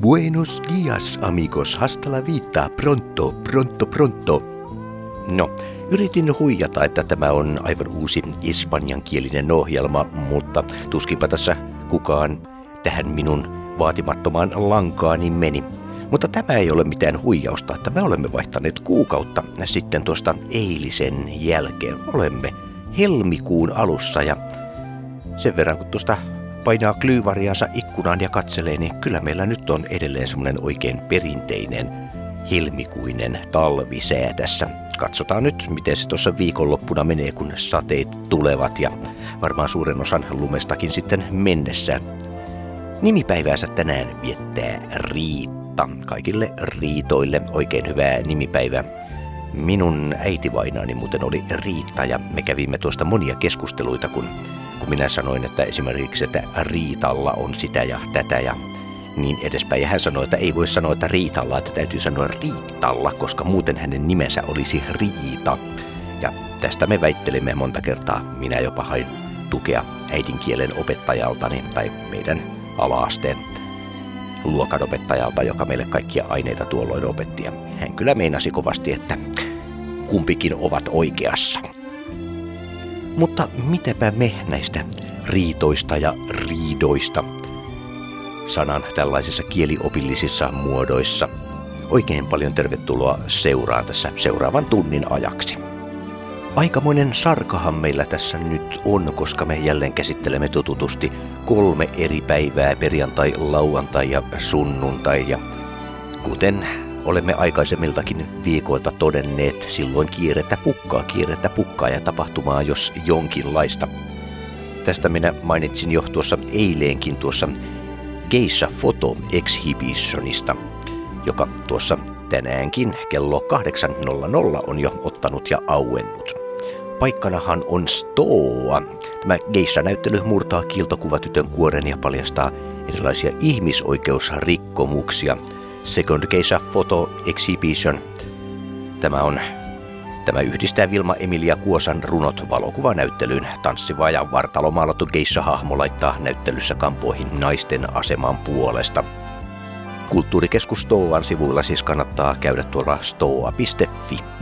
Buenos dias, amigos. Hasta la vita. Pronto, pronto, pronto. No, yritin huijata, että tämä on aivan uusi espanjankielinen ohjelma, mutta tuskinpa tässä kukaan tähän minun vaatimattomaan lankaani meni. Mutta tämä ei ole mitään huijausta, että me olemme vaihtaneet kuukautta sitten tuosta eilisen jälkeen. Olemme helmikuun alussa ja sen verran kun tuosta painaa klyyvariansa ikkunaan ja katselee, niin kyllä meillä nyt on edelleen semmoinen oikein perinteinen helmikuinen talvisää tässä. Katsotaan nyt, miten se tuossa viikonloppuna menee, kun sateet tulevat ja varmaan suuren osan lumestakin sitten mennessä. Nimipäiväänsä tänään viettää Riitta. Kaikille Riitoille oikein hyvää nimipäivää. Minun äitivainaani muuten oli Riitta ja me kävimme tuosta monia keskusteluita, kun kun minä sanoin, että esimerkiksi, että Riitalla on sitä ja tätä ja niin edespäin. Ja hän sanoi, että ei voi sanoa, että Riitalla, että täytyy sanoa Riittalla, koska muuten hänen nimensä olisi Riita. Ja tästä me väittelimme monta kertaa. Minä jopa hain tukea äidinkielen opettajaltani tai meidän alaasteen luokanopettajalta, joka meille kaikkia aineita tuolloin opetti. Ja hän kyllä meinasi kovasti, että kumpikin ovat oikeassa. Mutta mitäpä me näistä riitoista ja riidoista sanan tällaisissa kieliopillisissa muodoissa. Oikein paljon tervetuloa seuraan tässä seuraavan tunnin ajaksi. Aikamoinen sarkahan meillä tässä nyt on, koska me jälleen käsittelemme tututusti kolme eri päivää, perjantai, lauantai ja sunnuntai. Ja kuten olemme aikaisemmiltakin viikoilta todenneet, silloin kiirettä pukkaa, kiirettä pukkaa ja tapahtumaa jos jonkinlaista. Tästä minä mainitsin jo tuossa eileenkin tuossa Geisha Photo Exhibitionista, joka tuossa tänäänkin kello 8.00 on jo ottanut ja auennut. Paikkanahan on Stoa. Tämä Geisha-näyttely murtaa kiiltokuvatytön kuoren ja paljastaa erilaisia ihmisoikeusrikkomuksia – Second Geisha Photo Exhibition. Tämä on Tämä yhdistää Vilma Emilia Kuosan runot valokuvanäyttelyyn. Tanssiva ja vartalomaalattu geisha-hahmo laittaa näyttelyssä kampoihin naisten aseman puolesta. Kulttuurikeskus Stoan sivuilla siis kannattaa käydä tuolla stoa.fi.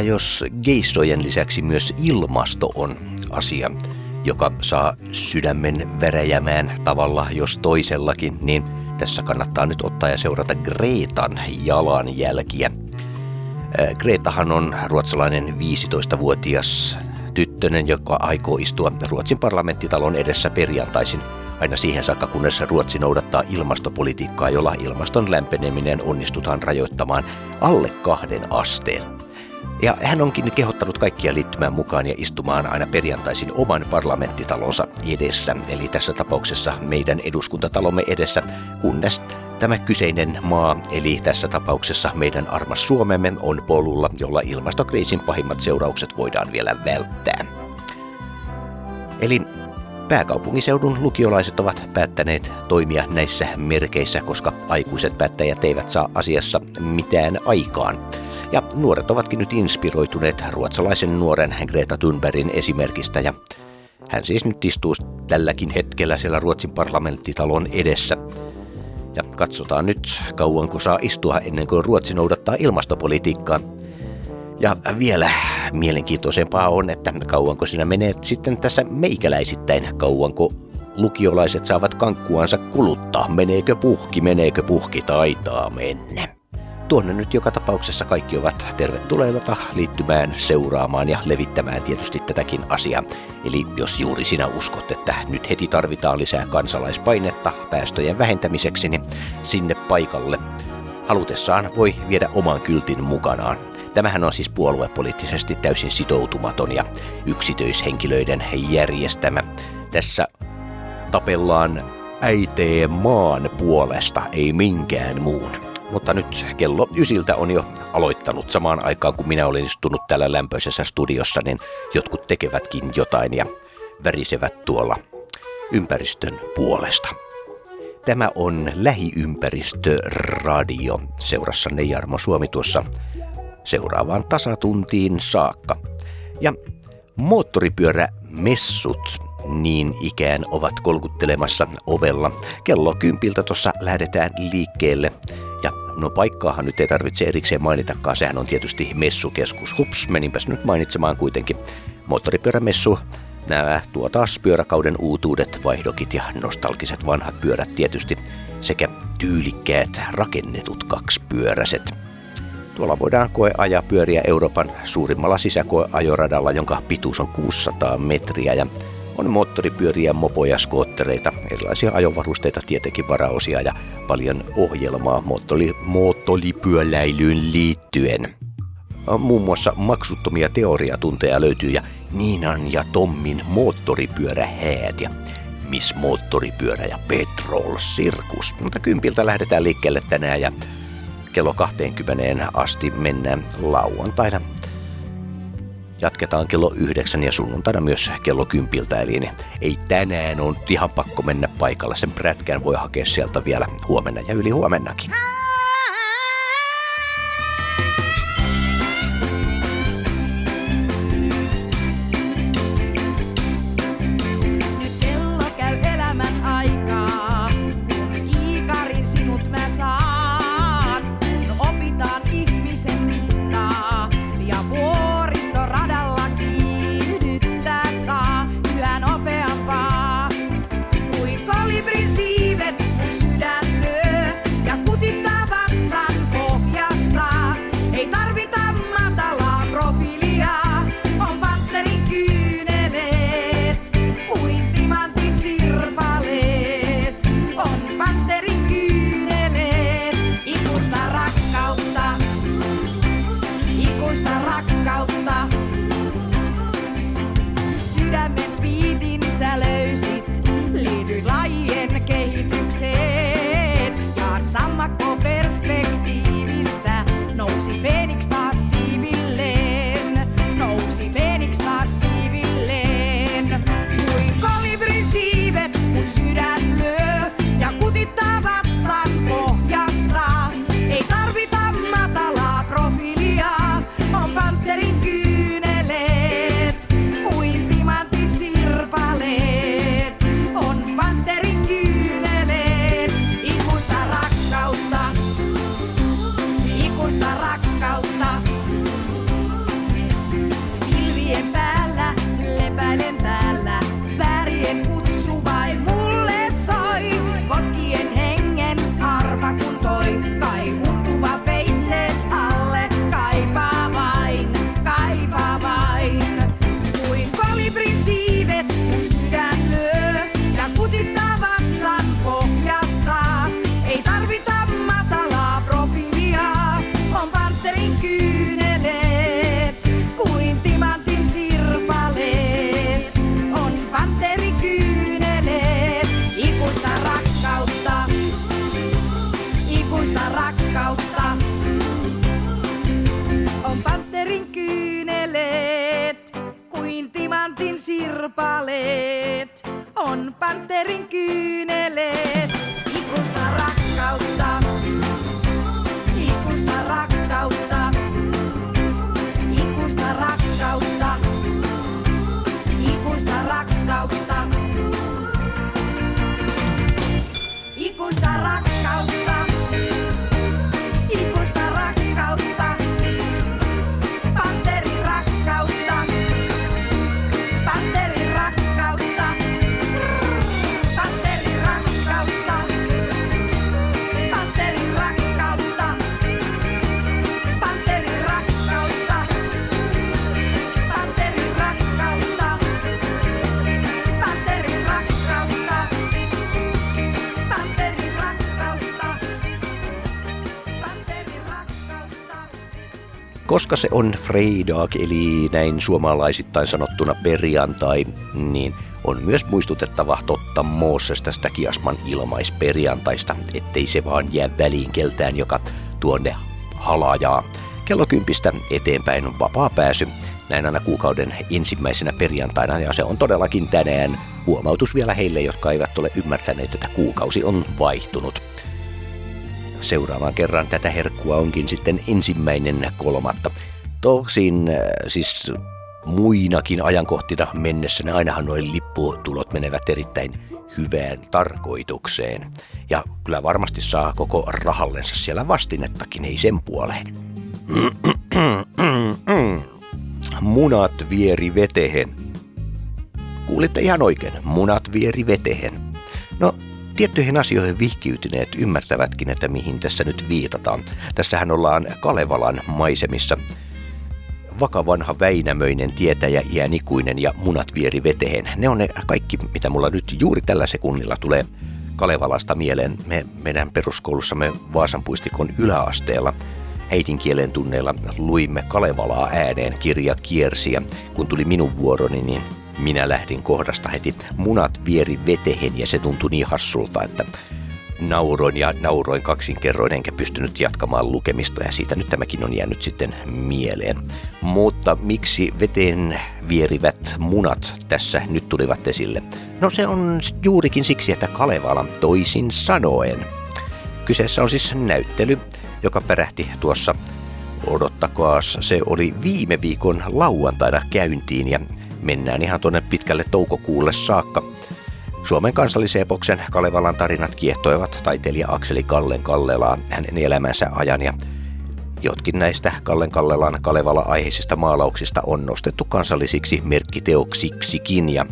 Jos geistojen lisäksi myös ilmasto on asia, joka saa sydämen veräjämään tavalla jos toisellakin, niin tässä kannattaa nyt ottaa ja seurata Greetan jalanjälkiä. Gretahan on ruotsalainen 15-vuotias tyttönen, joka aikoo istua Ruotsin parlamenttitalon edessä perjantaisin aina siihen saakka, kunnes Ruotsi noudattaa ilmastopolitiikkaa, jolla ilmaston lämpeneminen onnistutaan rajoittamaan alle kahden asteen. Ja hän onkin kehottanut kaikkia liittymään mukaan ja istumaan aina perjantaisin oman parlamenttitalonsa edessä, eli tässä tapauksessa meidän eduskuntatalomme edessä, kunnes tämä kyseinen maa, eli tässä tapauksessa meidän armas Suomemme, on polulla, jolla ilmastokriisin pahimmat seuraukset voidaan vielä välttää. Eli Pääkaupunkiseudun lukiolaiset ovat päättäneet toimia näissä merkeissä, koska aikuiset päättäjät eivät saa asiassa mitään aikaan. Ja nuoret ovatkin nyt inspiroituneet ruotsalaisen nuoren Greta Thunbergin esimerkistä ja hän siis nyt istuu tälläkin hetkellä siellä Ruotsin parlamenttitalon edessä. Ja katsotaan nyt, kauanko saa istua ennen kuin Ruotsi noudattaa ilmastopolitiikkaa. Ja vielä mielenkiintoisempaa on, että kauanko sinä menee sitten tässä meikäläisittäin, kauanko lukiolaiset saavat kankkuansa kuluttaa, meneekö puhki, meneekö puhki, taitaa mennä. Tuonne nyt joka tapauksessa kaikki ovat tervetulleita liittymään, seuraamaan ja levittämään tietysti tätäkin asiaa. Eli jos juuri sinä uskot, että nyt heti tarvitaan lisää kansalaispainetta päästöjen vähentämiseksi, niin sinne paikalle halutessaan voi viedä oman kyltin mukanaan. Tämähän on siis puoluepoliittisesti täysin sitoutumaton ja yksityishenkilöiden järjestämä. Tässä tapellaan äiteen maan puolesta, ei minkään muun. Mutta nyt kello ysiltä on jo aloittanut samaan aikaan, kun minä olin istunut täällä lämpöisessä studiossa, niin jotkut tekevätkin jotain ja värisevät tuolla ympäristön puolesta. Tämä on Lähiympäristöradio. Seurassanne Jarmo Suomi tuossa seuraavaan tasatuntiin saakka. Ja moottoripyörämessut niin ikään ovat kolkuttelemassa ovella. Kello kympiltä tuossa lähdetään liikkeelle. Ja no paikkaahan nyt ei tarvitse erikseen mainitakaan, sehän on tietysti messukeskus. Hups, meninpäs nyt mainitsemaan kuitenkin. Moottoripyörämessu, nämä tuo taas pyöräkauden uutuudet, vaihdokit ja nostalgiset vanhat pyörät tietysti, sekä tyylikkäät rakennetut kaksipyöräiset. Tuolla voidaan koeajaa pyöriä Euroopan suurimmalla sisäkoeajoradalla, jonka pituus on 600 metriä ja on moottoripyöriä, mopoja, skoottereita, erilaisia ajovarusteita, tietenkin varaosia ja paljon ohjelmaa moottori, moottoripyöläilyyn liittyen. Muun muassa maksuttomia teoriatunteja löytyy ja Niinan ja Tommin moottoripyörähäät ja Miss Moottoripyörä ja Petrol Sirkus. Mutta kympiltä lähdetään liikkeelle tänään ja kello 20 asti mennään lauantaina. Jatketaan kello 9 ja sunnuntaina myös kello 10, eli ei tänään on ihan pakko mennä paikalle. Sen prätkän voi hakea sieltä vielä huomenna ja yli huomennakin. Sirpaleet, on panterin kyyneleet. Ikuista rakkautta, ikuista rakkautta, ikuista rakkautta. Ikuista rakkautta, Koska se on Freidag, eli näin suomalaisittain sanottuna perjantai, niin on myös muistutettava totta Mooses tästä Kiasman ilmaisperjantaista, ettei se vaan jää väliin keltään, joka tuonne halajaa. Kello kympistä eteenpäin on vapaa pääsy, näin aina kuukauden ensimmäisenä perjantaina, ja se on todellakin tänään huomautus vielä heille, jotka eivät ole ymmärtäneet, että kuukausi on vaihtunut. Seuraavan kerran tätä herkkua onkin sitten ensimmäinen kolmatta. Tosin äh, siis muinakin ajankohtina mennessä, ne ainahan noin lipputulot menevät erittäin hyvään tarkoitukseen. Ja kyllä varmasti saa koko rahallensa siellä vastinettakin, ei sen puoleen. Munat vieri vetehen. Kuulitte ihan oikein, munat vieri vetehen. Tiettyihin asioihin vihkiytyneet ymmärtävätkin, että mihin tässä nyt viitataan. Tässähän ollaan Kalevalan maisemissa. Vakavanha Väinämöinen, tietäjä, iänikuinen ja munat vieri vetehen. Ne on ne kaikki, mitä mulla nyt juuri tällä sekunnilla tulee Kalevalasta mieleen. Me meidän peruskoulussamme Vaasan puistikon yläasteella äidinkielen tunneilla luimme Kalevalaa ääneen kirja kiersi ja kun tuli minun vuoroni, niin minä lähdin kohdasta heti munat vieri vetehen ja se tuntui niin hassulta, että nauroin ja nauroin kaksin kerroin enkä pystynyt jatkamaan lukemista ja siitä nyt tämäkin on jäänyt sitten mieleen. Mutta miksi veteen vierivät munat tässä nyt tulivat esille? No se on juurikin siksi, että Kalevala toisin sanoen. Kyseessä on siis näyttely, joka pärähti tuossa odottakaas, se oli viime viikon lauantaina käyntiin ja mennään ihan tuonne pitkälle toukokuulle saakka. Suomen kansallisepoksen Kalevalan tarinat kiehtoivat taiteilija Akseli Kallen Kallelaa hänen elämänsä ajan ja jotkin näistä Kallen Kallelan Kalevala-aiheisista maalauksista on nostettu kansallisiksi merkkiteoksiksikin ja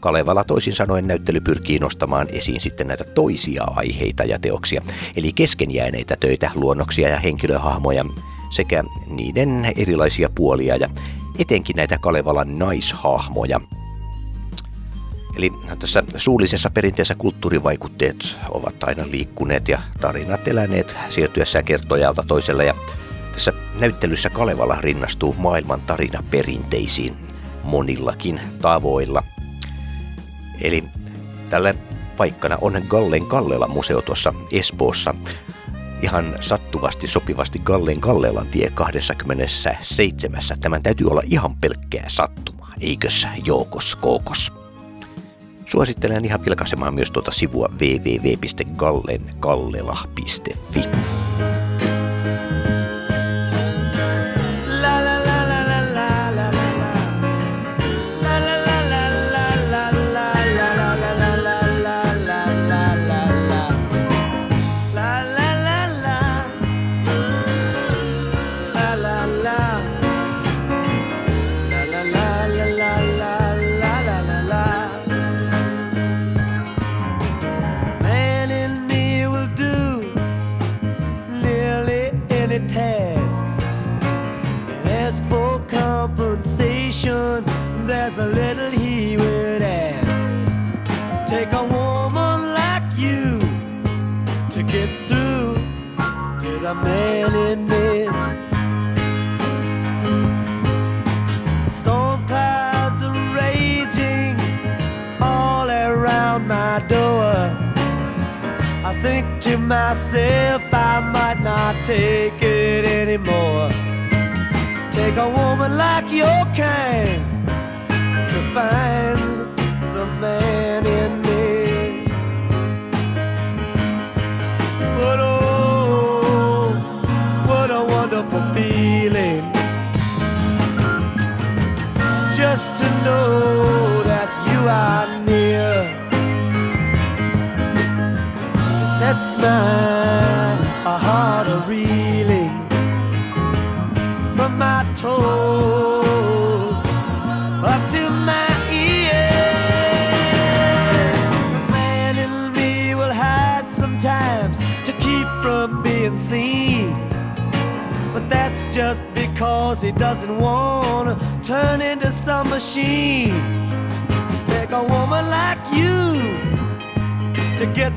Kalevala toisin sanoen näyttely pyrkii nostamaan esiin sitten näitä toisia aiheita ja teoksia, eli keskenjääneitä töitä, luonnoksia ja henkilöhahmoja sekä niiden erilaisia puolia ja etenkin näitä Kalevalan naishahmoja. Eli tässä suullisessa perinteessä kulttuurivaikutteet ovat aina liikkuneet ja tarinat eläneet siirtyessään kertojalta toiselle ja tässä näyttelyssä Kalevala rinnastuu maailman tarinaperinteisiin monillakin tavoilla. Eli tällä paikkana on Gallen Kallela museo tuossa Espoossa, ihan sattuvasti sopivasti Gallen Kallelan tie 27. Tämän täytyy olla ihan pelkkää sattumaa, eikös joukos kookos. Suosittelen ihan vilkaisemaan myös tuota sivua www.gallenkallela.fi. take it anymore. Take a woman like your kind to find the man in me. But oh, what a wonderful feeling just to know that you are near. It sets my because he doesn't want to turn into some machine. Take a woman like you to get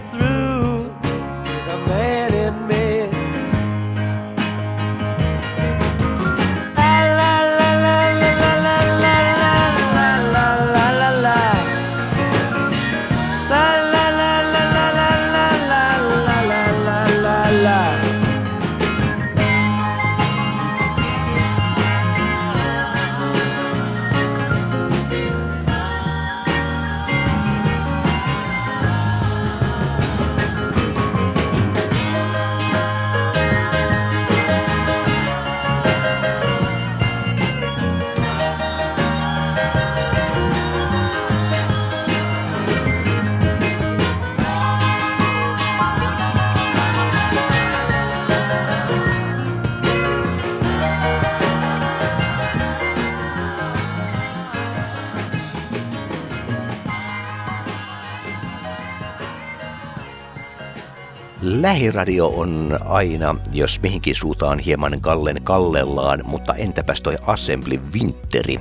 Lähiradio on aina, jos mihinkin suutaan hieman kallen kallellaan, mutta entäpäs toi Assembly Winteri?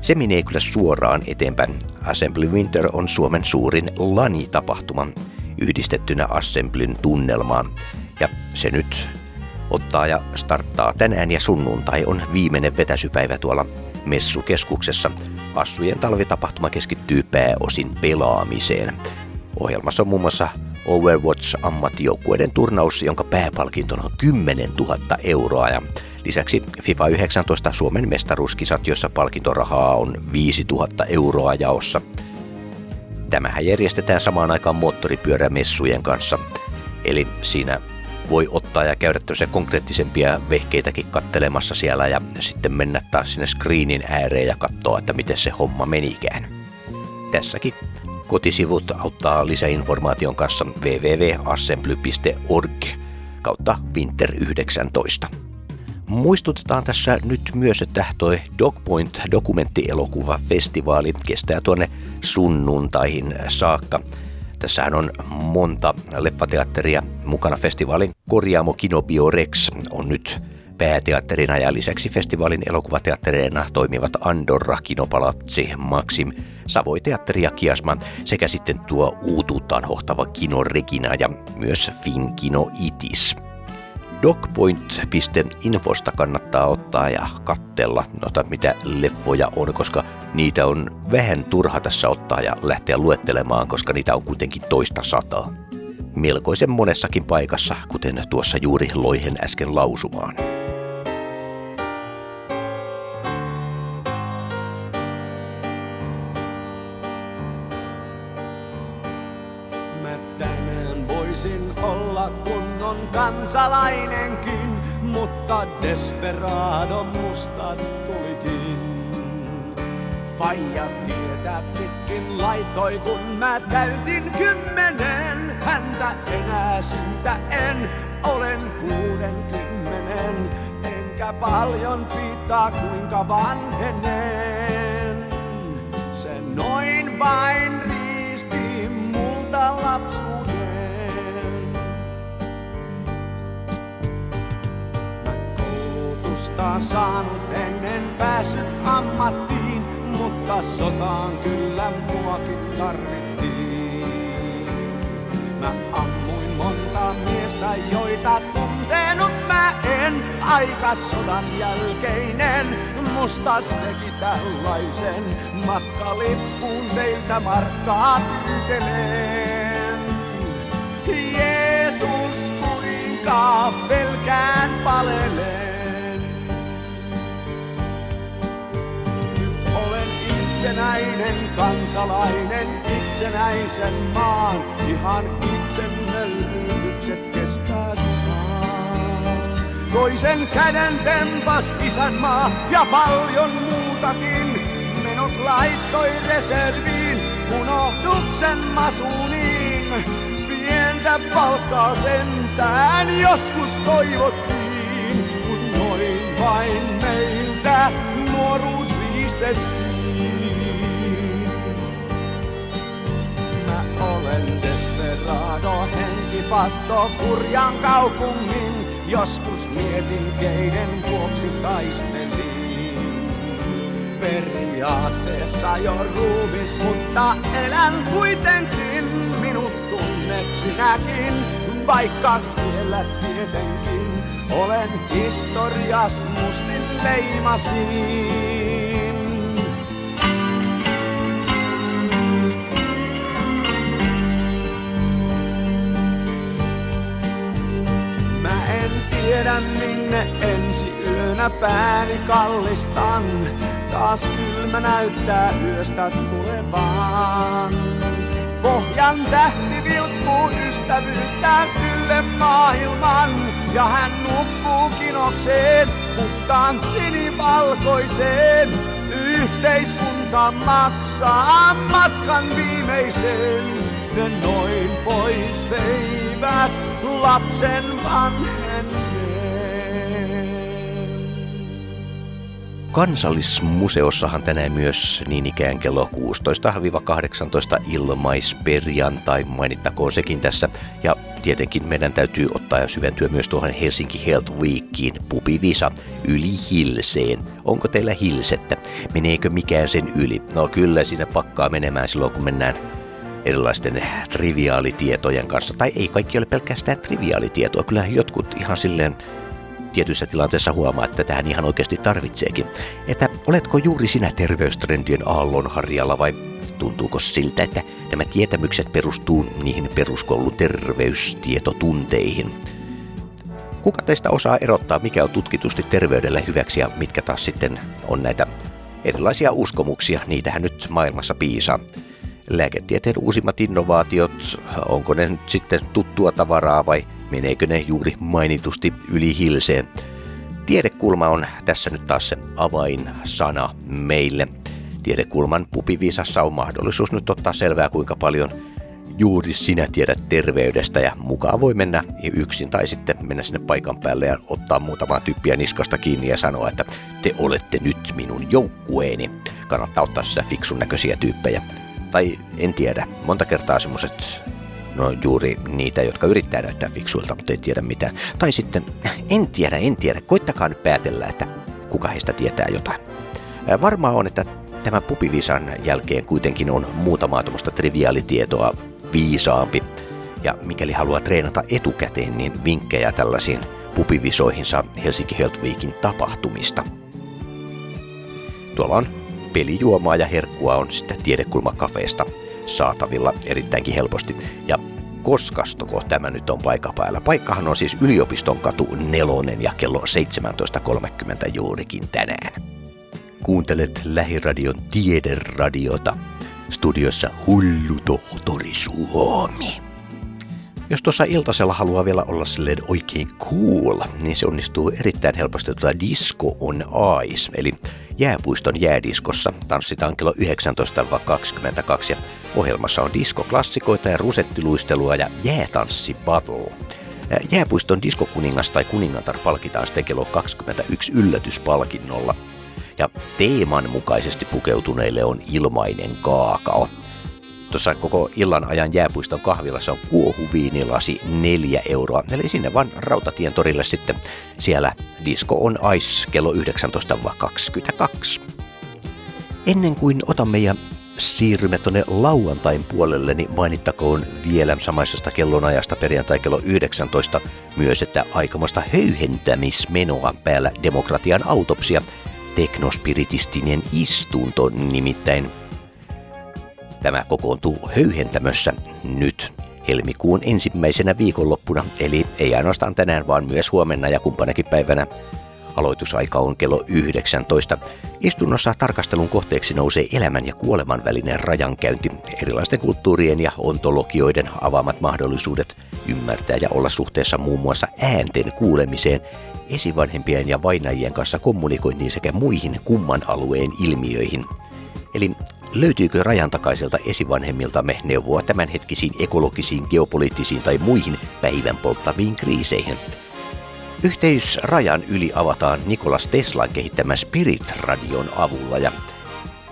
Se menee kyllä suoraan eteenpäin. Assembly Winter on Suomen suurin lani-tapahtuma yhdistettynä Assemblyn tunnelmaan. Ja se nyt ottaa ja starttaa tänään ja sunnuntai on viimeinen vetäsypäivä tuolla messukeskuksessa. Assujen talvitapahtuma keskittyy pääosin pelaamiseen. Ohjelmassa on muun muassa Overwatch-ammattijoukkueiden turnaus, jonka pääpalkintona on 10 000 euroa. Ja lisäksi FIFA 19 Suomen mestaruuskisat, jossa palkintorahaa on 5 000 euroa jaossa. Tämähän järjestetään samaan aikaan moottoripyörämessujen kanssa. Eli siinä voi ottaa ja käydä tämmöisiä konkreettisempia vehkeitäkin kattelemassa siellä ja sitten mennä taas sinne screenin ääreen ja katsoa, että miten se homma menikään. Tässäkin kotisivut auttaa lisäinformaation kanssa www.assembly.org kautta Winter 19. Muistutetaan tässä nyt myös, että toi Dogpoint dokumenttielokuva-festivaali kestää tuonne sunnuntaihin saakka. Tässähän on monta leffateatteria mukana festivaalin Korjaamo Kinobio Rex on nyt pääteatterina ja lisäksi festivaalin elokuvateattereina toimivat Andorra, Kinopalatsi, Maxim, Savoiteatteri ja Kiasma sekä sitten tuo uutuuttaan hohtava Kino Regina ja myös Fin Kino Itis. Dogpoint.infosta kannattaa ottaa ja kattella noita mitä leffoja on, koska niitä on vähän turha tässä ottaa ja lähteä luettelemaan, koska niitä on kuitenkin toista sataa. Melkoisen monessakin paikassa, kuten tuossa juuri loihen äsken lausumaan. Kansalainenkin, mutta desperado musta tulikin. Faija tietä pitkin laitoi, kun mä täytin kymmenen. Häntä enää syytä en, olen kuudenkymmenen. Enkä paljon pitää, kuinka vanhenen. Se noin vain riisti multa lapsuuden. Koulutusta saanut ennen päässyt ammattiin, mutta sotaan kyllä muakin tarvittiin. Mä ammuin monta miestä, joita tuntenut mä en. Aika sodan jälkeinen, musta teki tällaisen. Matkalippuun teiltä markkaa pyytelen. Jeesus, kuinka pelkään palelen. Itsenäinen kansalainen itsenäisen maan. Ihan itse nöyryytykset kestää saa. Toisen käden tempas isänmaa ja paljon muutakin. Menot laittoi reserviin, unohduksen masuuniin. Pientä palkkaa sentään joskus toivottiin, kun noin vain meiltä nuoruus riistettiin. Desperado, henkipatto, kurjan kaupungin. Joskus mietin, keiden vuoksi taistelin. Periaatteessa jo ruumis, mutta elän kuitenkin. Minut tunnet sinäkin, vaikka kiellät tietenkin. Olen historias mustin leimasin. Minne ensi yönä pääni kallistan. Taas kylmä näyttää yöstä tulevaan. Pohjan tähti vilkkuu ystävyyttään ylle maailman. Ja hän nukkuu kinokseen, puhtaan sinivalkoiseen. Yhteiskunta maksaa matkan viimeisen. Ne noin pois veivät lapsen vanhenneen. Kansallismuseossahan tänään myös niin ikään kello 16-18 ilmaisperjantai, mainittakoon sekin tässä. Ja tietenkin meidän täytyy ottaa ja syventyä myös tuohon Helsinki Health Weekiin, pupivisa, yli hilseen. Onko teillä hilsettä? Meneekö mikään sen yli? No kyllä siinä pakkaa menemään silloin, kun mennään erilaisten triviaalitietojen kanssa. Tai ei kaikki ole pelkästään triviaalitietoa, kyllä jotkut ihan silleen tietyissä tilanteissa huomaa, että tähän ihan oikeasti tarvitseekin. Että oletko juuri sinä terveystrendien aallonharjalla vai tuntuuko siltä, että nämä tietämykset perustuu niihin peruskoulun terveystietotunteihin? Kuka teistä osaa erottaa, mikä on tutkitusti terveydelle hyväksi ja mitkä taas sitten on näitä erilaisia uskomuksia? Niitähän nyt maailmassa piisaa lääketieteen uusimmat innovaatiot, onko ne nyt sitten tuttua tavaraa vai meneekö ne juuri mainitusti yli hilseen. Tiedekulma on tässä nyt taas se avainsana meille. Tiedekulman pupiviisassa on mahdollisuus nyt ottaa selvää kuinka paljon juuri sinä tiedät terveydestä ja mukaan voi mennä yksin tai sitten mennä sinne paikan päälle ja ottaa muutamaa tyyppiä niskasta kiinni ja sanoa, että te olette nyt minun joukkueeni. Kannattaa ottaa sitä fiksun näköisiä tyyppejä tai en tiedä, monta kertaa semmoset, no juuri niitä, jotka yrittää näyttää fiksuilta, mutta ei tiedä mitä. Tai sitten, en tiedä, en tiedä, koittakaa nyt päätellä, että kuka heistä tietää jotain. Varmaa on, että tämän pupivisan jälkeen kuitenkin on muutamaa tuommoista triviaalitietoa viisaampi. Ja mikäli haluaa treenata etukäteen, niin vinkkejä tällaisiin pupivisoihin saa Helsinki Health Weekin tapahtumista. Tuolla on pelijuomaa ja herkkua on sitten Tiedekulmakafeesta saatavilla erittäinkin helposti. Ja koskastoko tämä nyt on paikan päällä? Paikkahan on siis yliopiston katu nelonen ja kello 17.30 juurikin tänään. Kuuntelet Lähiradion Tiederadiota. Studiossa hullu tohtori Suomi. Jos tuossa iltasella haluaa vielä olla silleen oikein cool, niin se onnistuu erittäin helposti tuota Disco on Ice, eli Jääpuiston jäädiskossa tanssitaan kello 19-22 ja ohjelmassa on diskoklassikoita ja rusettiluistelua ja jäätanssi battle. Jääpuiston diskokuningas tai kuningatar palkitaan sitten kello 21 yllätyspalkinnolla. Ja teeman mukaisesti pukeutuneille on ilmainen kaakao. Tuossa koko illan ajan jääpuiston kahvilassa on kuohuviinilasi neljä euroa. Eli sinne vaan Rautatien torille sitten. Siellä Disco on Ice kello 19.22. Ennen kuin otamme ja siirrymme tuonne lauantain puolelle, niin mainittakoon vielä samaisesta kellonajasta perjantai kello 19 myös, että aikamasta höyhentämismenoa päällä demokratian autopsia teknospiritistinen istunto nimittäin Tämä kokoontuu höyhentämössä nyt helmikuun ensimmäisenä viikonloppuna, eli ei ainoastaan tänään, vaan myös huomenna ja kumppanakin päivänä Aloitusaika on kello 19. Istunnossa tarkastelun kohteeksi nousee elämän ja kuoleman välinen rajankäynti, erilaisten kulttuurien ja ontologioiden avaamat mahdollisuudet ymmärtää ja olla suhteessa muun muassa äänten kuulemiseen, esivanhempien ja vainajien kanssa kommunikointiin sekä muihin kumman alueen ilmiöihin. Eli löytyykö rajan takaiselta esivanhemmiltamme neuvoa tämänhetkisiin ekologisiin, geopoliittisiin tai muihin päivän polttaviin kriiseihin – Yhteys rajan yli avataan Nikolas Teslan kehittämän Spirit-radion avulla ja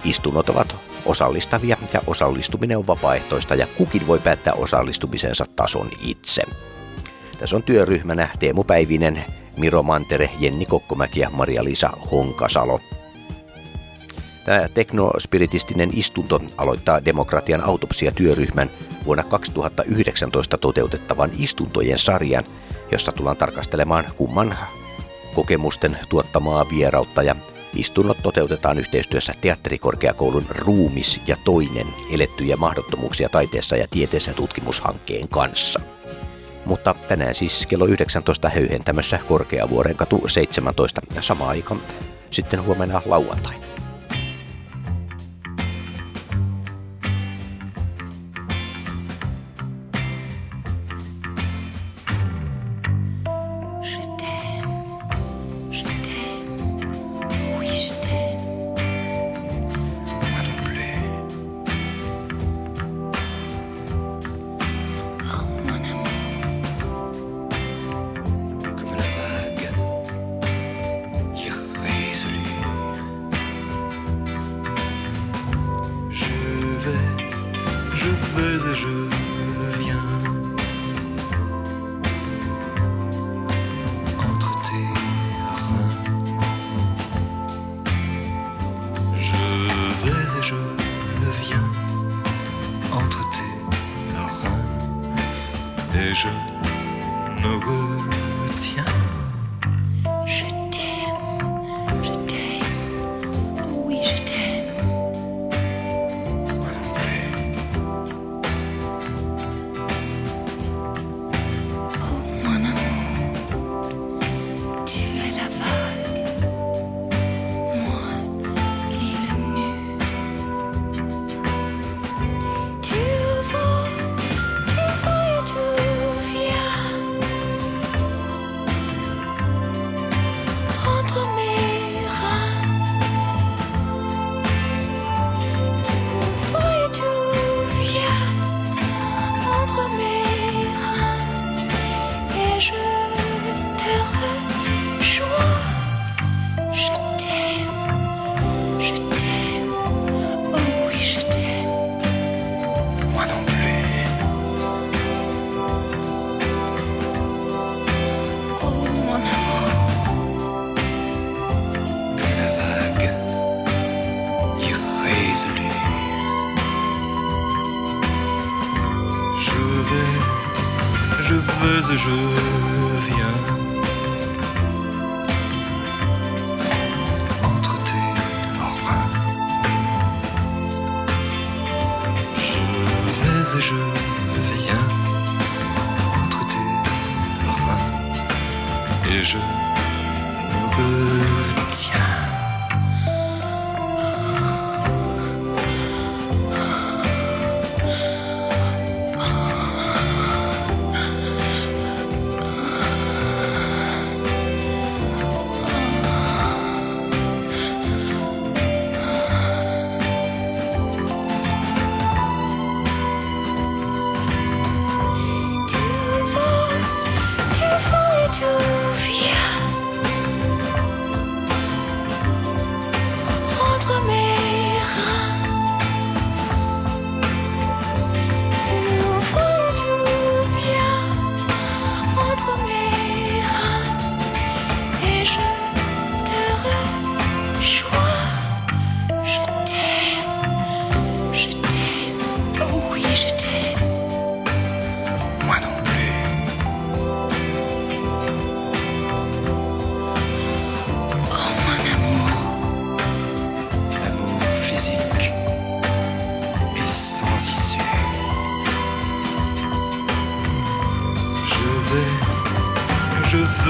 istunnot ovat osallistavia ja osallistuminen on vapaaehtoista ja kukin voi päättää osallistumisensa tason itse. Tässä on työryhmänä Teemu Päivinen, Miro Mantere, Jenni Kokkomäki ja Maria-Liisa Honkasalo. Tämä teknospiritistinen istunto aloittaa demokratian autopsia-työryhmän vuonna 2019 toteutettavan istuntojen sarjan – jossa tullaan tarkastelemaan kumman kokemusten tuottamaa vierautta ja Istunnot toteutetaan yhteistyössä teatterikorkeakoulun Ruumis ja toinen elettyjä mahdottomuuksia taiteessa ja tieteessä tutkimushankkeen kanssa. Mutta tänään siis kello 19 höyhentämössä Korkeavuoren katu 17 ja sama aika sitten huomenna lauantaina.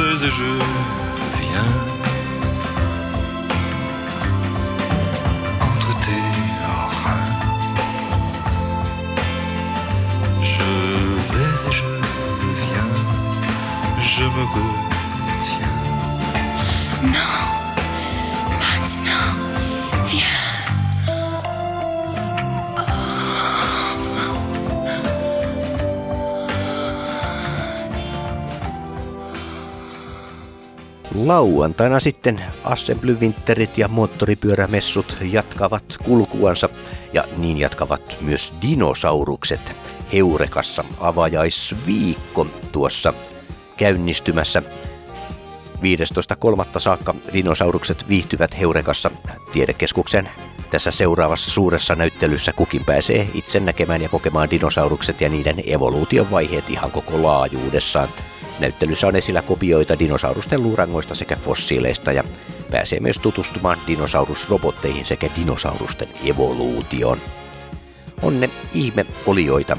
veux et je viens entre tes reins. Je vais et je viens, je me veux. Lauantaina sitten Assembly Winterit ja moottoripyörämessut jatkavat kulkuansa ja niin jatkavat myös dinosaurukset. Heurekassa avajaisviikko tuossa käynnistymässä. 15.3. saakka dinosaurukset viihtyvät Heurekassa tiedekeskuksen tässä seuraavassa suuressa näyttelyssä kukin pääsee itse näkemään ja kokemaan dinosaurukset ja niiden evoluution vaiheet ihan koko laajuudessaan. Näyttelyssä on esillä kopioita dinosaurusten luurangoista sekä fossiileista ja pääsee myös tutustumaan dinosaurusrobotteihin sekä dinosaurusten evoluutioon. On ne ihme olioita.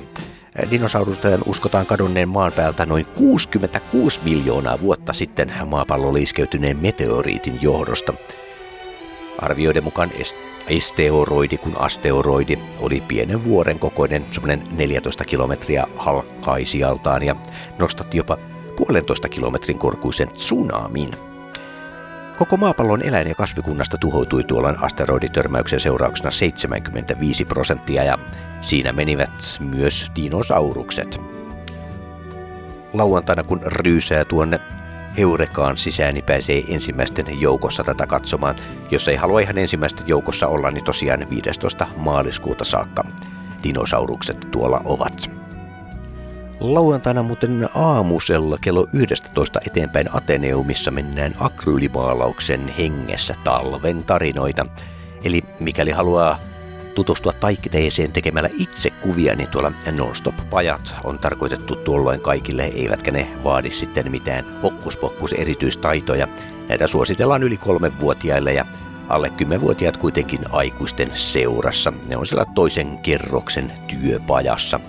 Dinosaurusten uskotaan kadonneen maan päältä noin 66 miljoonaa vuotta sitten maapallon iskeytyneen meteoriitin johdosta. Arvioiden mukaan esteoroidi kuin asteroidi oli pienen vuoren kokoinen, semmoinen 14 kilometriä halkaisijaltaan ja nostatti jopa puolentoista kilometrin korkuisen tsunamin. Koko maapallon eläin- ja kasvikunnasta tuhoutui tuolloin asteroiditörmäyksen seurauksena 75 prosenttia ja siinä menivät myös dinosaurukset. Lauantaina kun ryysää tuonne Heurekaan sisään, niin pääsee ensimmäisten joukossa tätä katsomaan. Jos ei halua ihan ensimmäisten joukossa olla, niin tosiaan 15. maaliskuuta saakka dinosaurukset tuolla ovat. Lauantaina muuten aamusella kello 11 eteenpäin Ateneumissa mennään akryylimaalauksen hengessä talven tarinoita. Eli mikäli haluaa tutustua taikiteeseen tekemällä itse kuvia, niin tuolla non-stop-pajat on tarkoitettu tuolloin kaikille, eivätkä ne vaadi sitten mitään hokkuspokkus erityistaitoja. Näitä suositellaan yli kolmevuotiaille ja alle kymmenvuotiaat kuitenkin aikuisten seurassa. Ne on siellä toisen kerroksen työpajassa.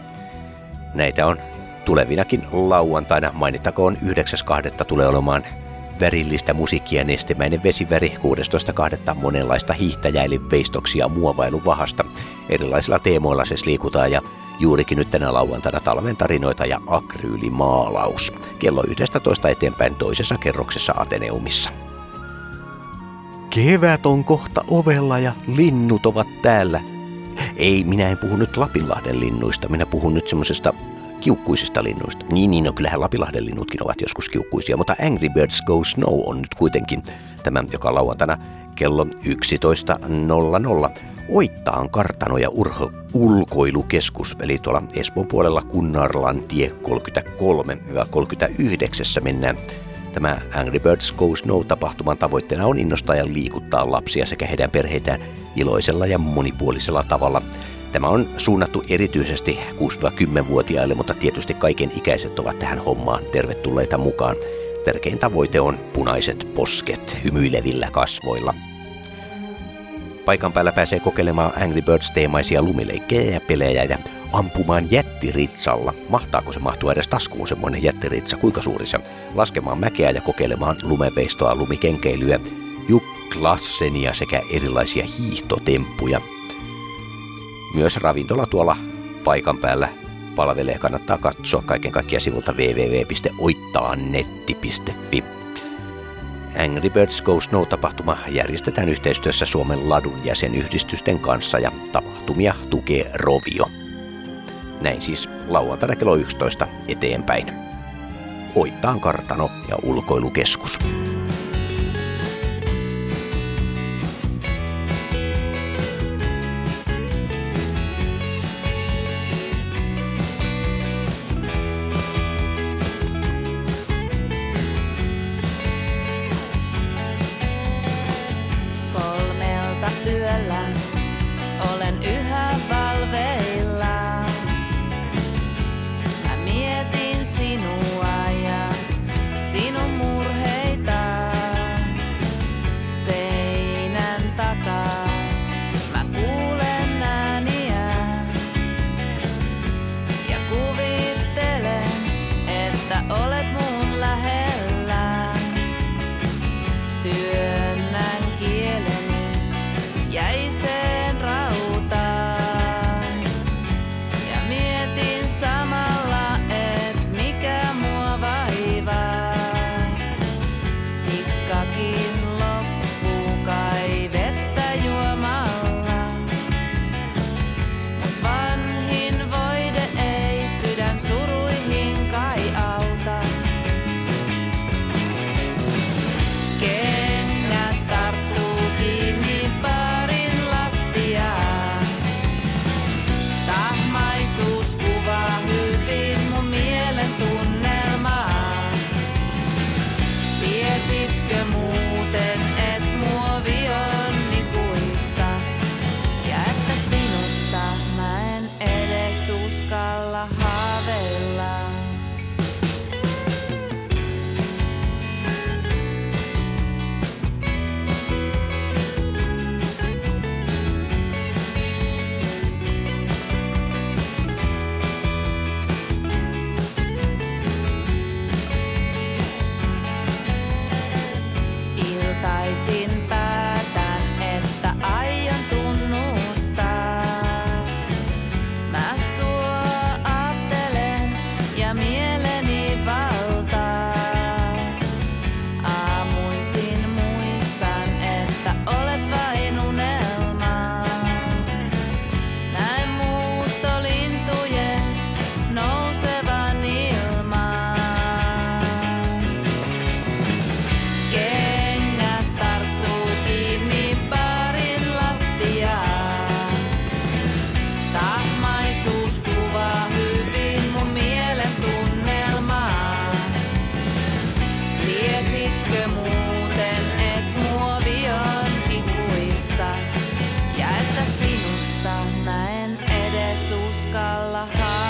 Näitä on tulevinakin lauantaina. Mainittakoon 9.2. tulee olemaan värillistä musiikkia nestemäinen vesiväri 16.2. monenlaista hiihtäjä eli veistoksia muovailuvahasta. Erilaisilla teemoilla se liikutaan ja juurikin nyt tänä lauantaina talven tarinoita ja akryylimaalaus. Kello 11 eteenpäin toisessa kerroksessa Ateneumissa. Kevät on kohta ovella ja linnut ovat täällä. Ei, minä en puhu nyt Lapinlahden linnuista, minä puhun nyt semmoisesta kiukkuisista linnuista. Niin, niin, no kyllähän Lapilahden linnutkin ovat joskus kiukkuisia, mutta Angry Birds Go Snow on nyt kuitenkin tämä, joka lauantaina kello 11.00 Oittaan kartano- ja urho ulkoilukeskus, eli tuolla Espoon puolella Kunnarlan tie 33-39 mennään. Tämä Angry Birds Go Snow-tapahtuman tavoitteena on innostaa ja liikuttaa lapsia sekä heidän perheitään iloisella ja monipuolisella tavalla – Tämä on suunnattu erityisesti 6-10-vuotiaille, mutta tietysti kaiken ikäiset ovat tähän hommaan tervetulleita mukaan. Tärkein tavoite on punaiset posket hymyilevillä kasvoilla. Paikan päällä pääsee kokeilemaan Angry Birds-teemaisia lumileikkejä ja pelejä ja ampumaan jättiritsalla. Mahtaako se mahtua edes taskuun semmoinen jättiritsa, kuinka suuri se? Laskemaan mäkeä ja kokeilemaan lumeveistoa, lumikenkeilyä, juklassenia sekä erilaisia hiihtotemppuja – myös ravintola tuolla paikan päällä palvelee. Kannattaa katsoa kaiken kaikkiaan sivulta www.oittaannetti.fi. Angry Birds Go Snow-tapahtuma järjestetään yhteistyössä Suomen ladun jäsenyhdistysten kanssa ja tapahtumia tukee Rovio. Näin siis lauantaina kello 11 eteenpäin. Oittaan kartano ja ulkoilukeskus. Mä en edes uskalla haastaa.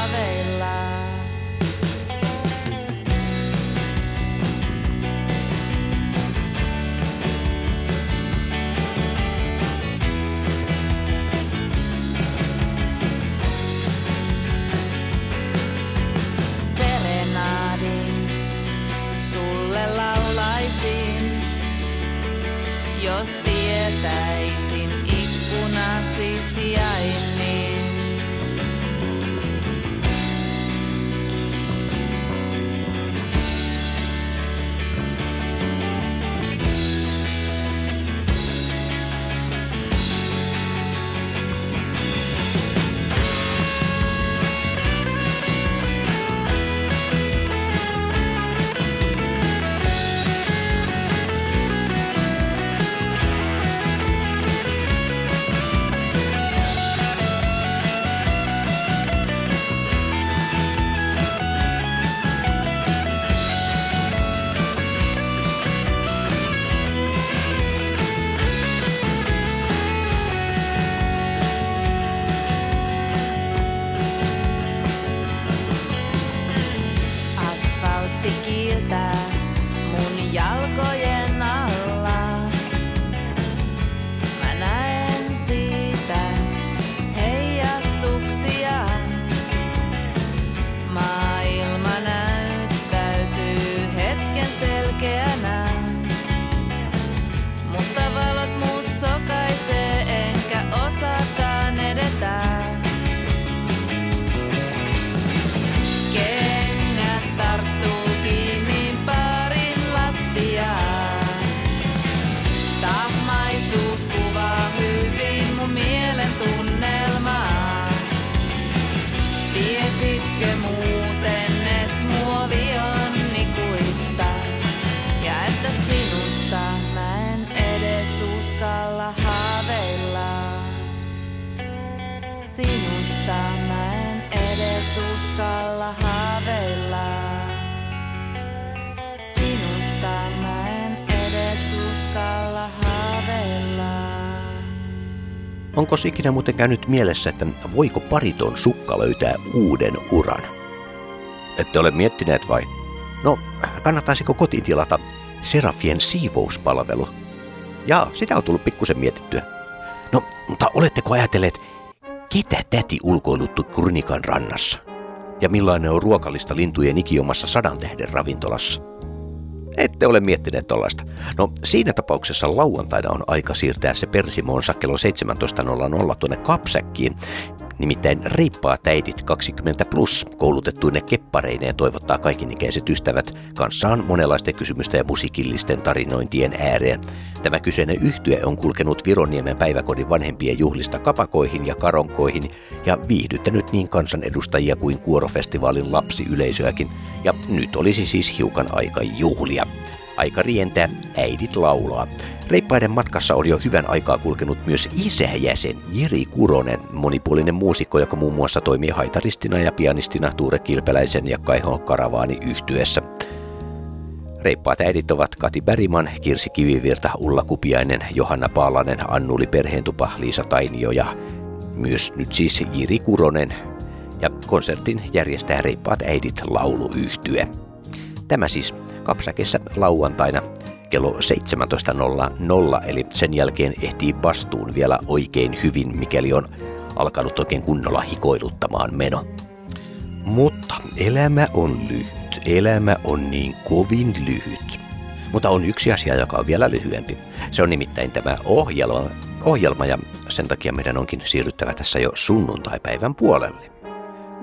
Onko ikinä muuten käynyt mielessä, että voiko pariton sukka löytää uuden uran? Ette ole miettineet vai? No, kannattaisiko kotiin tilata Serafien siivouspalvelu? Jaa, sitä on tullut pikkusen mietittyä. No, mutta oletteko ajatelleet, ketä täti ulkoiluttu Kurnikan rannassa? Ja millainen on ruokalista lintujen ikiomassa sadan tähden ravintolassa? Ette ole miettineet tollaista. No siinä tapauksessa lauantaina on aika siirtää se Persimoonsa kello 17.00 tuonne Kapsäkkiin. Nimittäin Reippaa täidit 20 plus koulutettuine keppareineen toivottaa kaikinikäiset ystävät kanssaan monenlaisten kysymysten ja musiikillisten tarinointien ääreen. Tämä kyseinen yhtye on kulkenut Vironiemen päiväkodin vanhempien juhlista kapakoihin ja karonkoihin ja viihdyttänyt niin kansanedustajia kuin kuorofestivaalin lapsiyleisöäkin. Ja nyt olisi siis hiukan aika juhlia. Aika rientää, äidit laulaa. Reippaiden matkassa on jo hyvän aikaa kulkenut myös isäjäsen Jiri Kuronen, monipuolinen muusikko, joka muun muassa toimii haitaristina ja pianistina Tuure Kilpeläisen ja Kaiho Karavaani yhtyessä. Reippaat äidit ovat Kati Bäriman, Kirsi Kivivirta, Ulla Kupiainen, Johanna Paalanen, Annuli Perheentupa, Liisa Tainio ja myös nyt siis Jiri Kuronen. Ja konsertin järjestää Reippaat äidit lauluyhtye. Tämä siis Kapsakessa lauantaina kello 17.00, eli sen jälkeen ehtii vastuun vielä oikein hyvin, mikäli on alkanut oikein kunnolla hikoiluttamaan meno. Mutta elämä on lyhyt. Elämä on niin kovin lyhyt. Mutta on yksi asia, joka on vielä lyhyempi. Se on nimittäin tämä ohjelma, ohjelma ja sen takia meidän onkin siirryttävä tässä jo sunnuntaipäivän puolelle.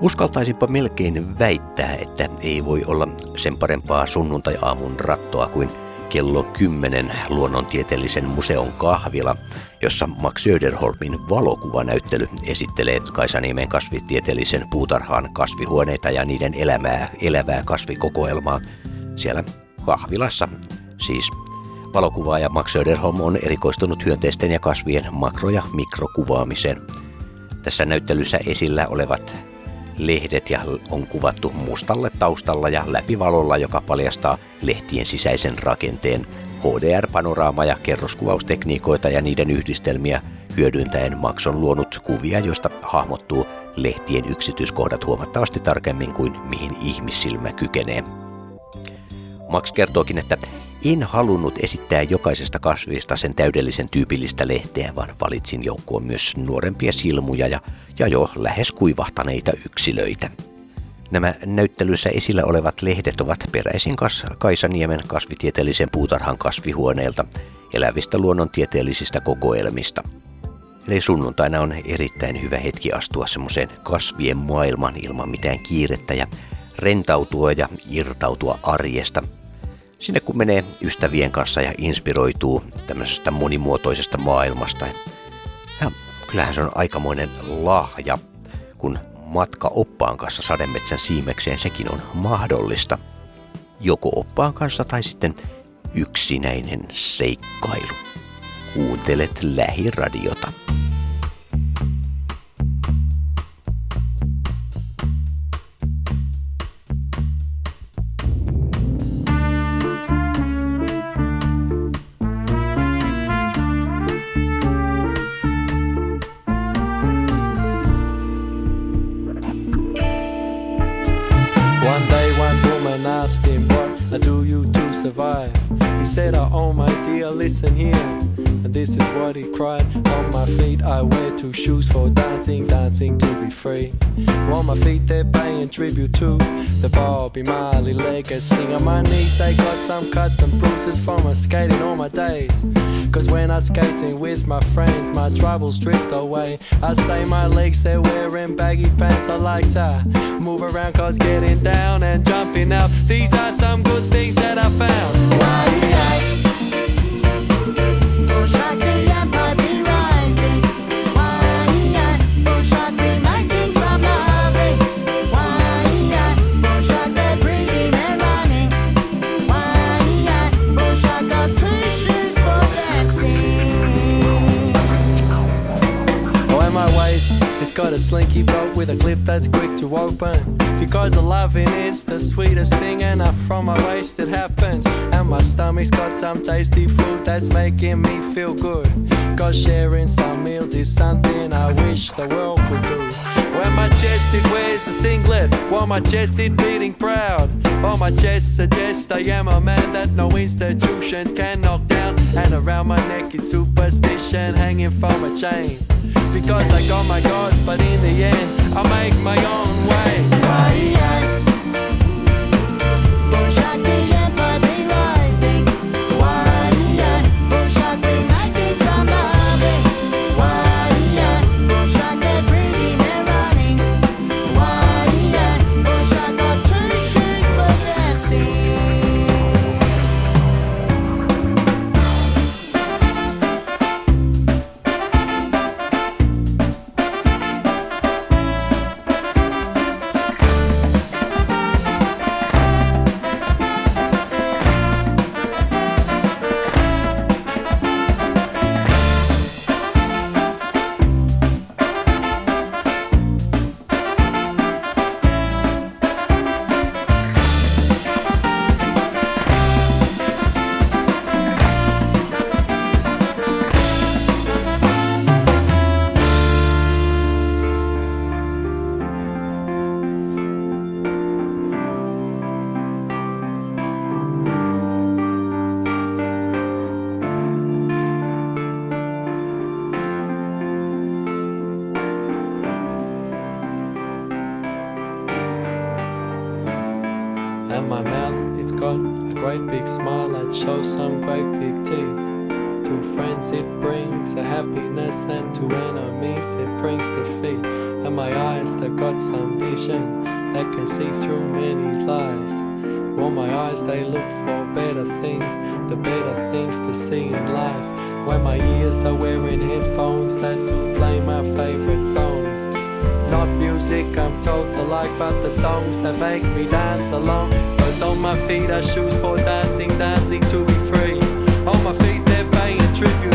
Uskaltaisinpa melkein väittää, että ei voi olla sen parempaa sunnuntai-aamun rattoa kuin kello 10 luonnontieteellisen museon kahvila, jossa Max Söderholmin valokuvanäyttely esittelee Kaisaniemen kasvitieteellisen puutarhaan kasvihuoneita ja niiden elämää, elävää kasvikokoelmaa. Siellä kahvilassa siis valokuvaaja Max Söderholm on erikoistunut hyönteisten ja kasvien makro- ja mikrokuvaamiseen. Tässä näyttelyssä esillä olevat lehdet ja on kuvattu mustalle taustalla ja läpivalolla, joka paljastaa lehtien sisäisen rakenteen. HDR-panoraama ja kerroskuvaustekniikoita ja niiden yhdistelmiä hyödyntäen Max on luonut kuvia, joista hahmottuu lehtien yksityiskohdat huomattavasti tarkemmin kuin mihin ihmissilmä kykenee. Max kertookin, että en halunnut esittää jokaisesta kasvista sen täydellisen tyypillistä lehteä, vaan valitsin joukkoon myös nuorempia silmuja ja, ja jo lähes kuivahtaneita yksilöitä. Nämä näyttelyssä esillä olevat lehdet ovat peräisin Kas- Kaisaniemen kasvitieteellisen puutarhan kasvihuoneelta elävistä luonnontieteellisistä kokoelmista. Eli sunnuntaina on erittäin hyvä hetki astua semmoiseen kasvien maailman ilman mitään kiirettä ja rentautua ja irtautua arjesta. Sinne kun menee ystävien kanssa ja inspiroituu tämmöisestä monimuotoisesta maailmasta. Ja kyllähän se on aikamoinen lahja, kun matka oppaan kanssa sademetsän siimekseen sekin on mahdollista. Joko oppaan kanssa tai sitten yksinäinen seikkailu. Kuuntelet lähiradiota. Survive? He said, Oh, oh my dear, listen here. And this is what he cried On my feet, I wear two shoes for dancing, dancing to be free. On my feet, they're paying tribute to the Bobby Marley legacy. On my knees, they got some cuts and bruises from my skating all my days. Cause when I'm skating with my friends, my troubles drift away. I say my legs, they're wearing baggy pants. I like to move around, cause getting down and jumping out. These are some good things that I found. Poczekaj, poczekaj. Got a slinky belt with a clip that's quick to open. Because the loving is the sweetest thing, and up from my waist it happens. And my stomach's got some tasty food that's making me feel good. Cause sharing some meals is something I wish the world could do. When my chest it wears a singlet, while my chest it beating proud. While my chest suggests I am a man that no institutions can knock down. And around my neck is superstition hanging from a chain. Because I got my gods, but in the end, I make my own way. And my mouth, it's got a great big smile that shows some great big teeth. To friends it brings a happiness, and to enemies it brings defeat. And my eyes, they've got some vision that can see through many lies. While my eyes, they look for better things, the better things to see in life. When my ears are wearing headphones that do play my favorite songs. Not music I'm told to like, but the songs that make me dance along. Cause on my feet are shoes for dancing, dancing to be free. On my feet they're paying tribute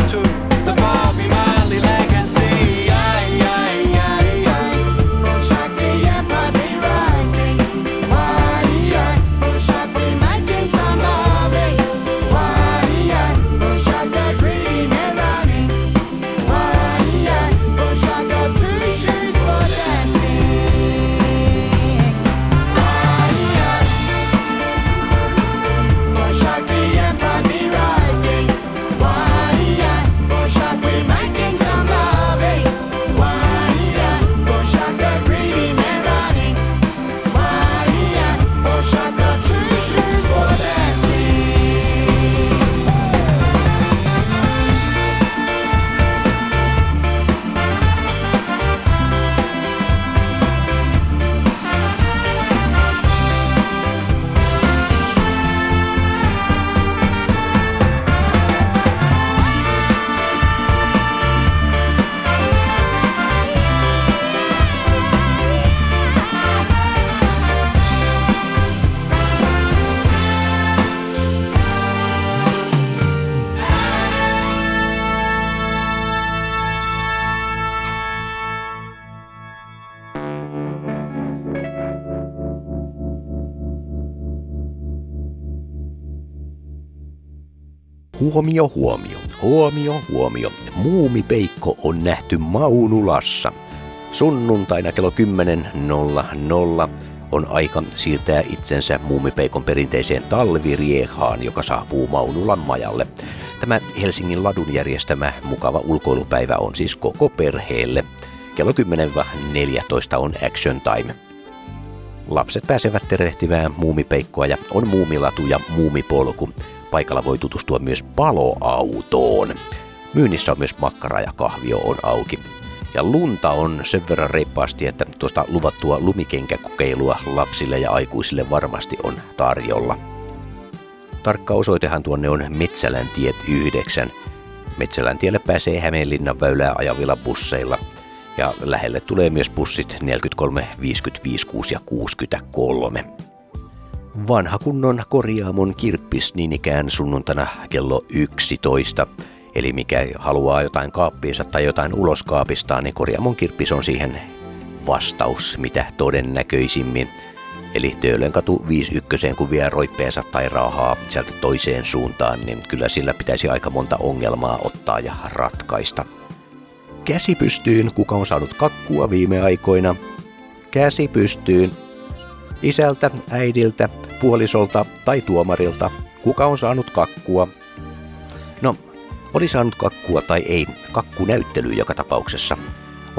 Huomio, huomio, huomio, huomio. Muumipeikko on nähty Maunulassa. Sunnuntaina kello 10.00 on aika siirtää itsensä muumipeikon perinteiseen talviriehaan, joka saapuu Maunulan majalle. Tämä Helsingin ladun järjestämä mukava ulkoilupäivä on siis koko perheelle. Kello 10-14 on action time. Lapset pääsevät tervehtimään muumipeikkoa ja on muumilatu ja muumipolku. Paikalla voi tutustua myös paloautoon. Myynnissä on myös makkara ja kahvio on auki. Ja lunta on sen verran reippaasti, että tuosta luvattua lumikenkäkokeilua lapsille ja aikuisille varmasti on tarjolla. Tarkka osoitehan tuonne on Metsälän tiet 9. Metsälän tielle pääsee Hämeenlinnan väylää ajavilla busseilla. Ja lähelle tulee myös bussit 43, 55, 6 ja 63. Vanha kunnon korjaamon kirppis niin ikään sunnuntaina kello 11. Eli mikä haluaa jotain kaappiinsa tai jotain ulos kaapistaan, niin korjaamon kirppis on siihen vastaus mitä todennäköisimmin. Eli Töölön katu 51, kun vie roippeensa tai rahaa sieltä toiseen suuntaan, niin kyllä sillä pitäisi aika monta ongelmaa ottaa ja ratkaista. Käsi pystyyn, kuka on saanut kakkua viime aikoina. Käsi pystyyn. Isältä, äidiltä, puolisolta tai tuomarilta, kuka on saanut kakkua. No, oli saanut kakkua tai ei, kakkunäyttely joka tapauksessa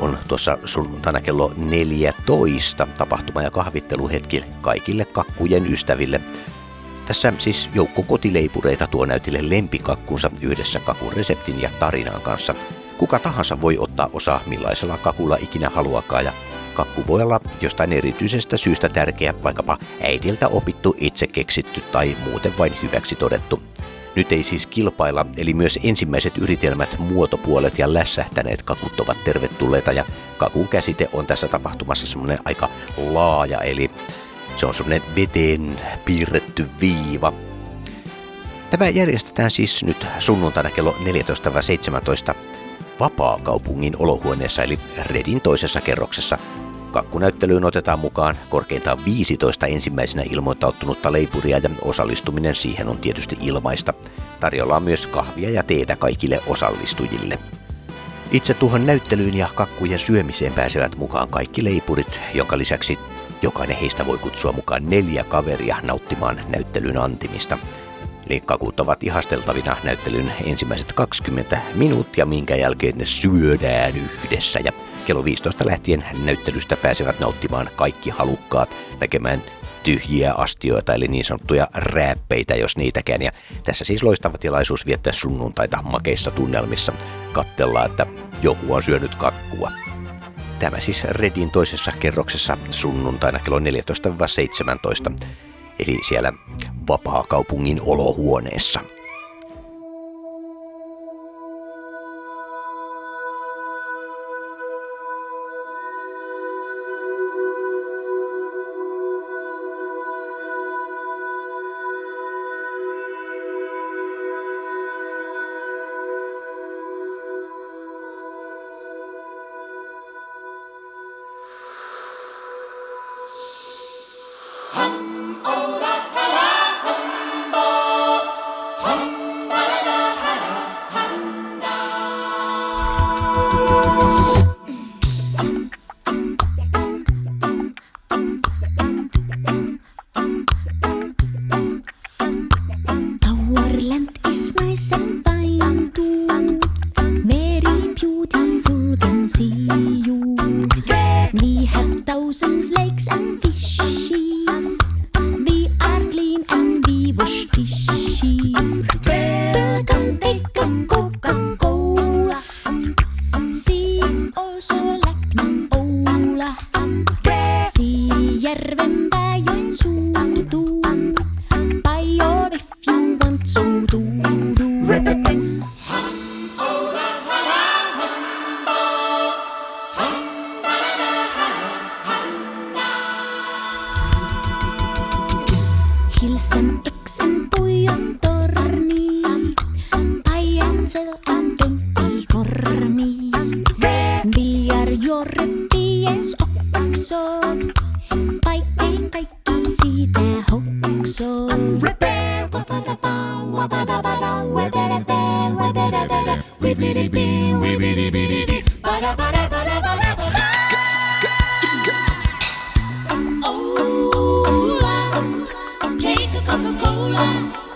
on tuossa sunnuntaina kello 14 tapahtuma- ja kahvitteluhetki kaikille kakkujen ystäville. Tässä siis joukko kotileipureita tuo näytille lempikakkunsa yhdessä kakun reseptin ja tarinan kanssa. Kuka tahansa voi ottaa osaa millaisella kakulla ikinä haluakaan ja kakku voi olla jostain erityisestä syystä tärkeä, vaikkapa äidiltä opittu, itse keksitty tai muuten vain hyväksi todettu. Nyt ei siis kilpailla, eli myös ensimmäiset yritelmät, muotopuolet ja lässähtäneet kakut ovat tervetulleita ja kakun käsite on tässä tapahtumassa semmoinen aika laaja, eli se on semmoinen veteen piirretty viiva. Tämä järjestetään siis nyt sunnuntaina kello 14-17 Vapaakaupungin olohuoneessa eli Redin toisessa kerroksessa. Kakkunäyttelyyn otetaan mukaan korkeintaan 15 ensimmäisenä ilmoittautunutta leipuria ja osallistuminen siihen on tietysti ilmaista. Tarjolla on myös kahvia ja teetä kaikille osallistujille. Itse tuohon näyttelyyn ja kakkujen syömiseen pääsevät mukaan kaikki leipurit, jonka lisäksi jokainen heistä voi kutsua mukaan neljä kaveria nauttimaan näyttelyn antimista. Eli kakut ovat ihasteltavina näyttelyn ensimmäiset 20 minuuttia, minkä jälkeen ne syödään yhdessä. Ja kello 15 lähtien näyttelystä pääsevät nauttimaan kaikki halukkaat näkemään tyhjiä astioita, eli niin sanottuja rääppeitä, jos niitäkään. Ja tässä siis loistava tilaisuus viettää sunnuntaita makeissa tunnelmissa. Kattellaan, että joku on syönyt kakkua. Tämä siis Redin toisessa kerroksessa sunnuntaina kello 14-17, eli siellä Vapaa-kaupungin olohuoneessa. Oh, take a Coca-Cola.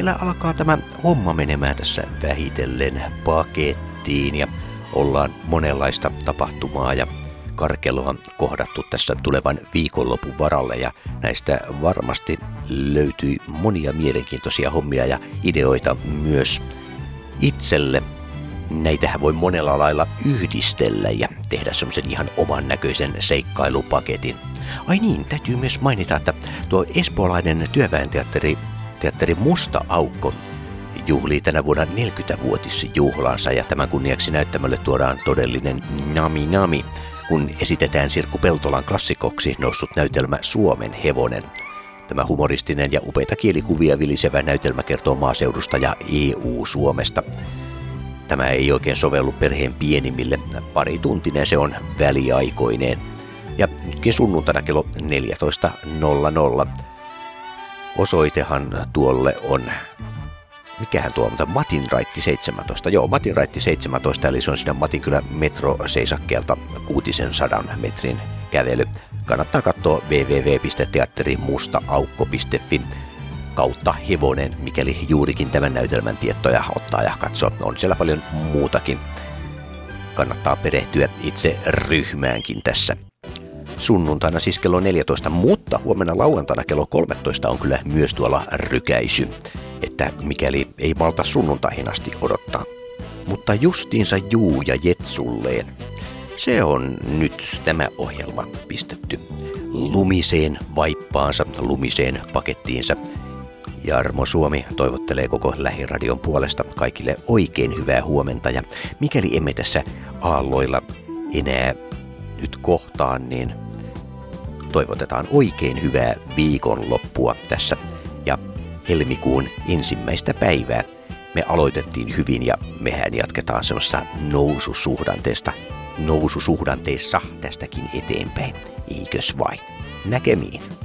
Meillä alkaa tämä homma menemään tässä vähitellen pakettiin ja ollaan monenlaista tapahtumaa ja karkeloa kohdattu tässä tulevan viikonlopun varalle ja näistä varmasti löytyy monia mielenkiintoisia hommia ja ideoita myös itselle. Näitähän voi monella lailla yhdistellä ja tehdä semmoisen ihan oman näköisen seikkailupaketin. Ai niin, täytyy myös mainita, että tuo espoolainen työväenteatteri teatteri Musta Aukko juhlii tänä vuonna 40-vuotisjuhlaansa ja tämän kunniaksi näyttämölle tuodaan todellinen Nami Nami, kun esitetään Sirkku Peltolan klassikoksi noussut näytelmä Suomen hevonen. Tämä humoristinen ja upeita kielikuvia vilisevä näytelmä kertoo maaseudusta ja EU-Suomesta. Tämä ei oikein sovellu perheen pienimmille. Pari tuntinen se on väliaikoineen. Ja nytkin sunnuntaina kello 14.00 osoitehan tuolle on, mikähän tuo mutta Matin raitti 17. Joo, Matin raitti 17, eli se on siinä Matinkylän metroseisakkeelta 600 metrin kävely. Kannattaa katsoa www.teatterimustaaukko.fi kautta hevonen, mikäli juurikin tämän näytelmän tietoja ottaa ja katsoa. On siellä paljon muutakin. Kannattaa perehtyä itse ryhmäänkin tässä sunnuntaina siis kello 14, mutta huomenna lauantaina kello 13 on kyllä myös tuolla rykäisy, että mikäli ei malta sunnuntaihin asti odottaa. Mutta justiinsa juu ja jetsulleen. Se on nyt tämä ohjelma pistetty lumiseen vaippaansa, lumiseen pakettiinsa. Jarmo Suomi toivottelee koko Lähiradion puolesta kaikille oikein hyvää huomenta ja mikäli emme tässä aalloilla enää nyt kohtaan, niin toivotetaan oikein hyvää viikonloppua tässä ja helmikuun ensimmäistä päivää. Me aloitettiin hyvin ja mehän jatketaan semmoista noususuhdanteesta, noususuhdanteessa tästäkin eteenpäin. Eikös vain? Näkemiin.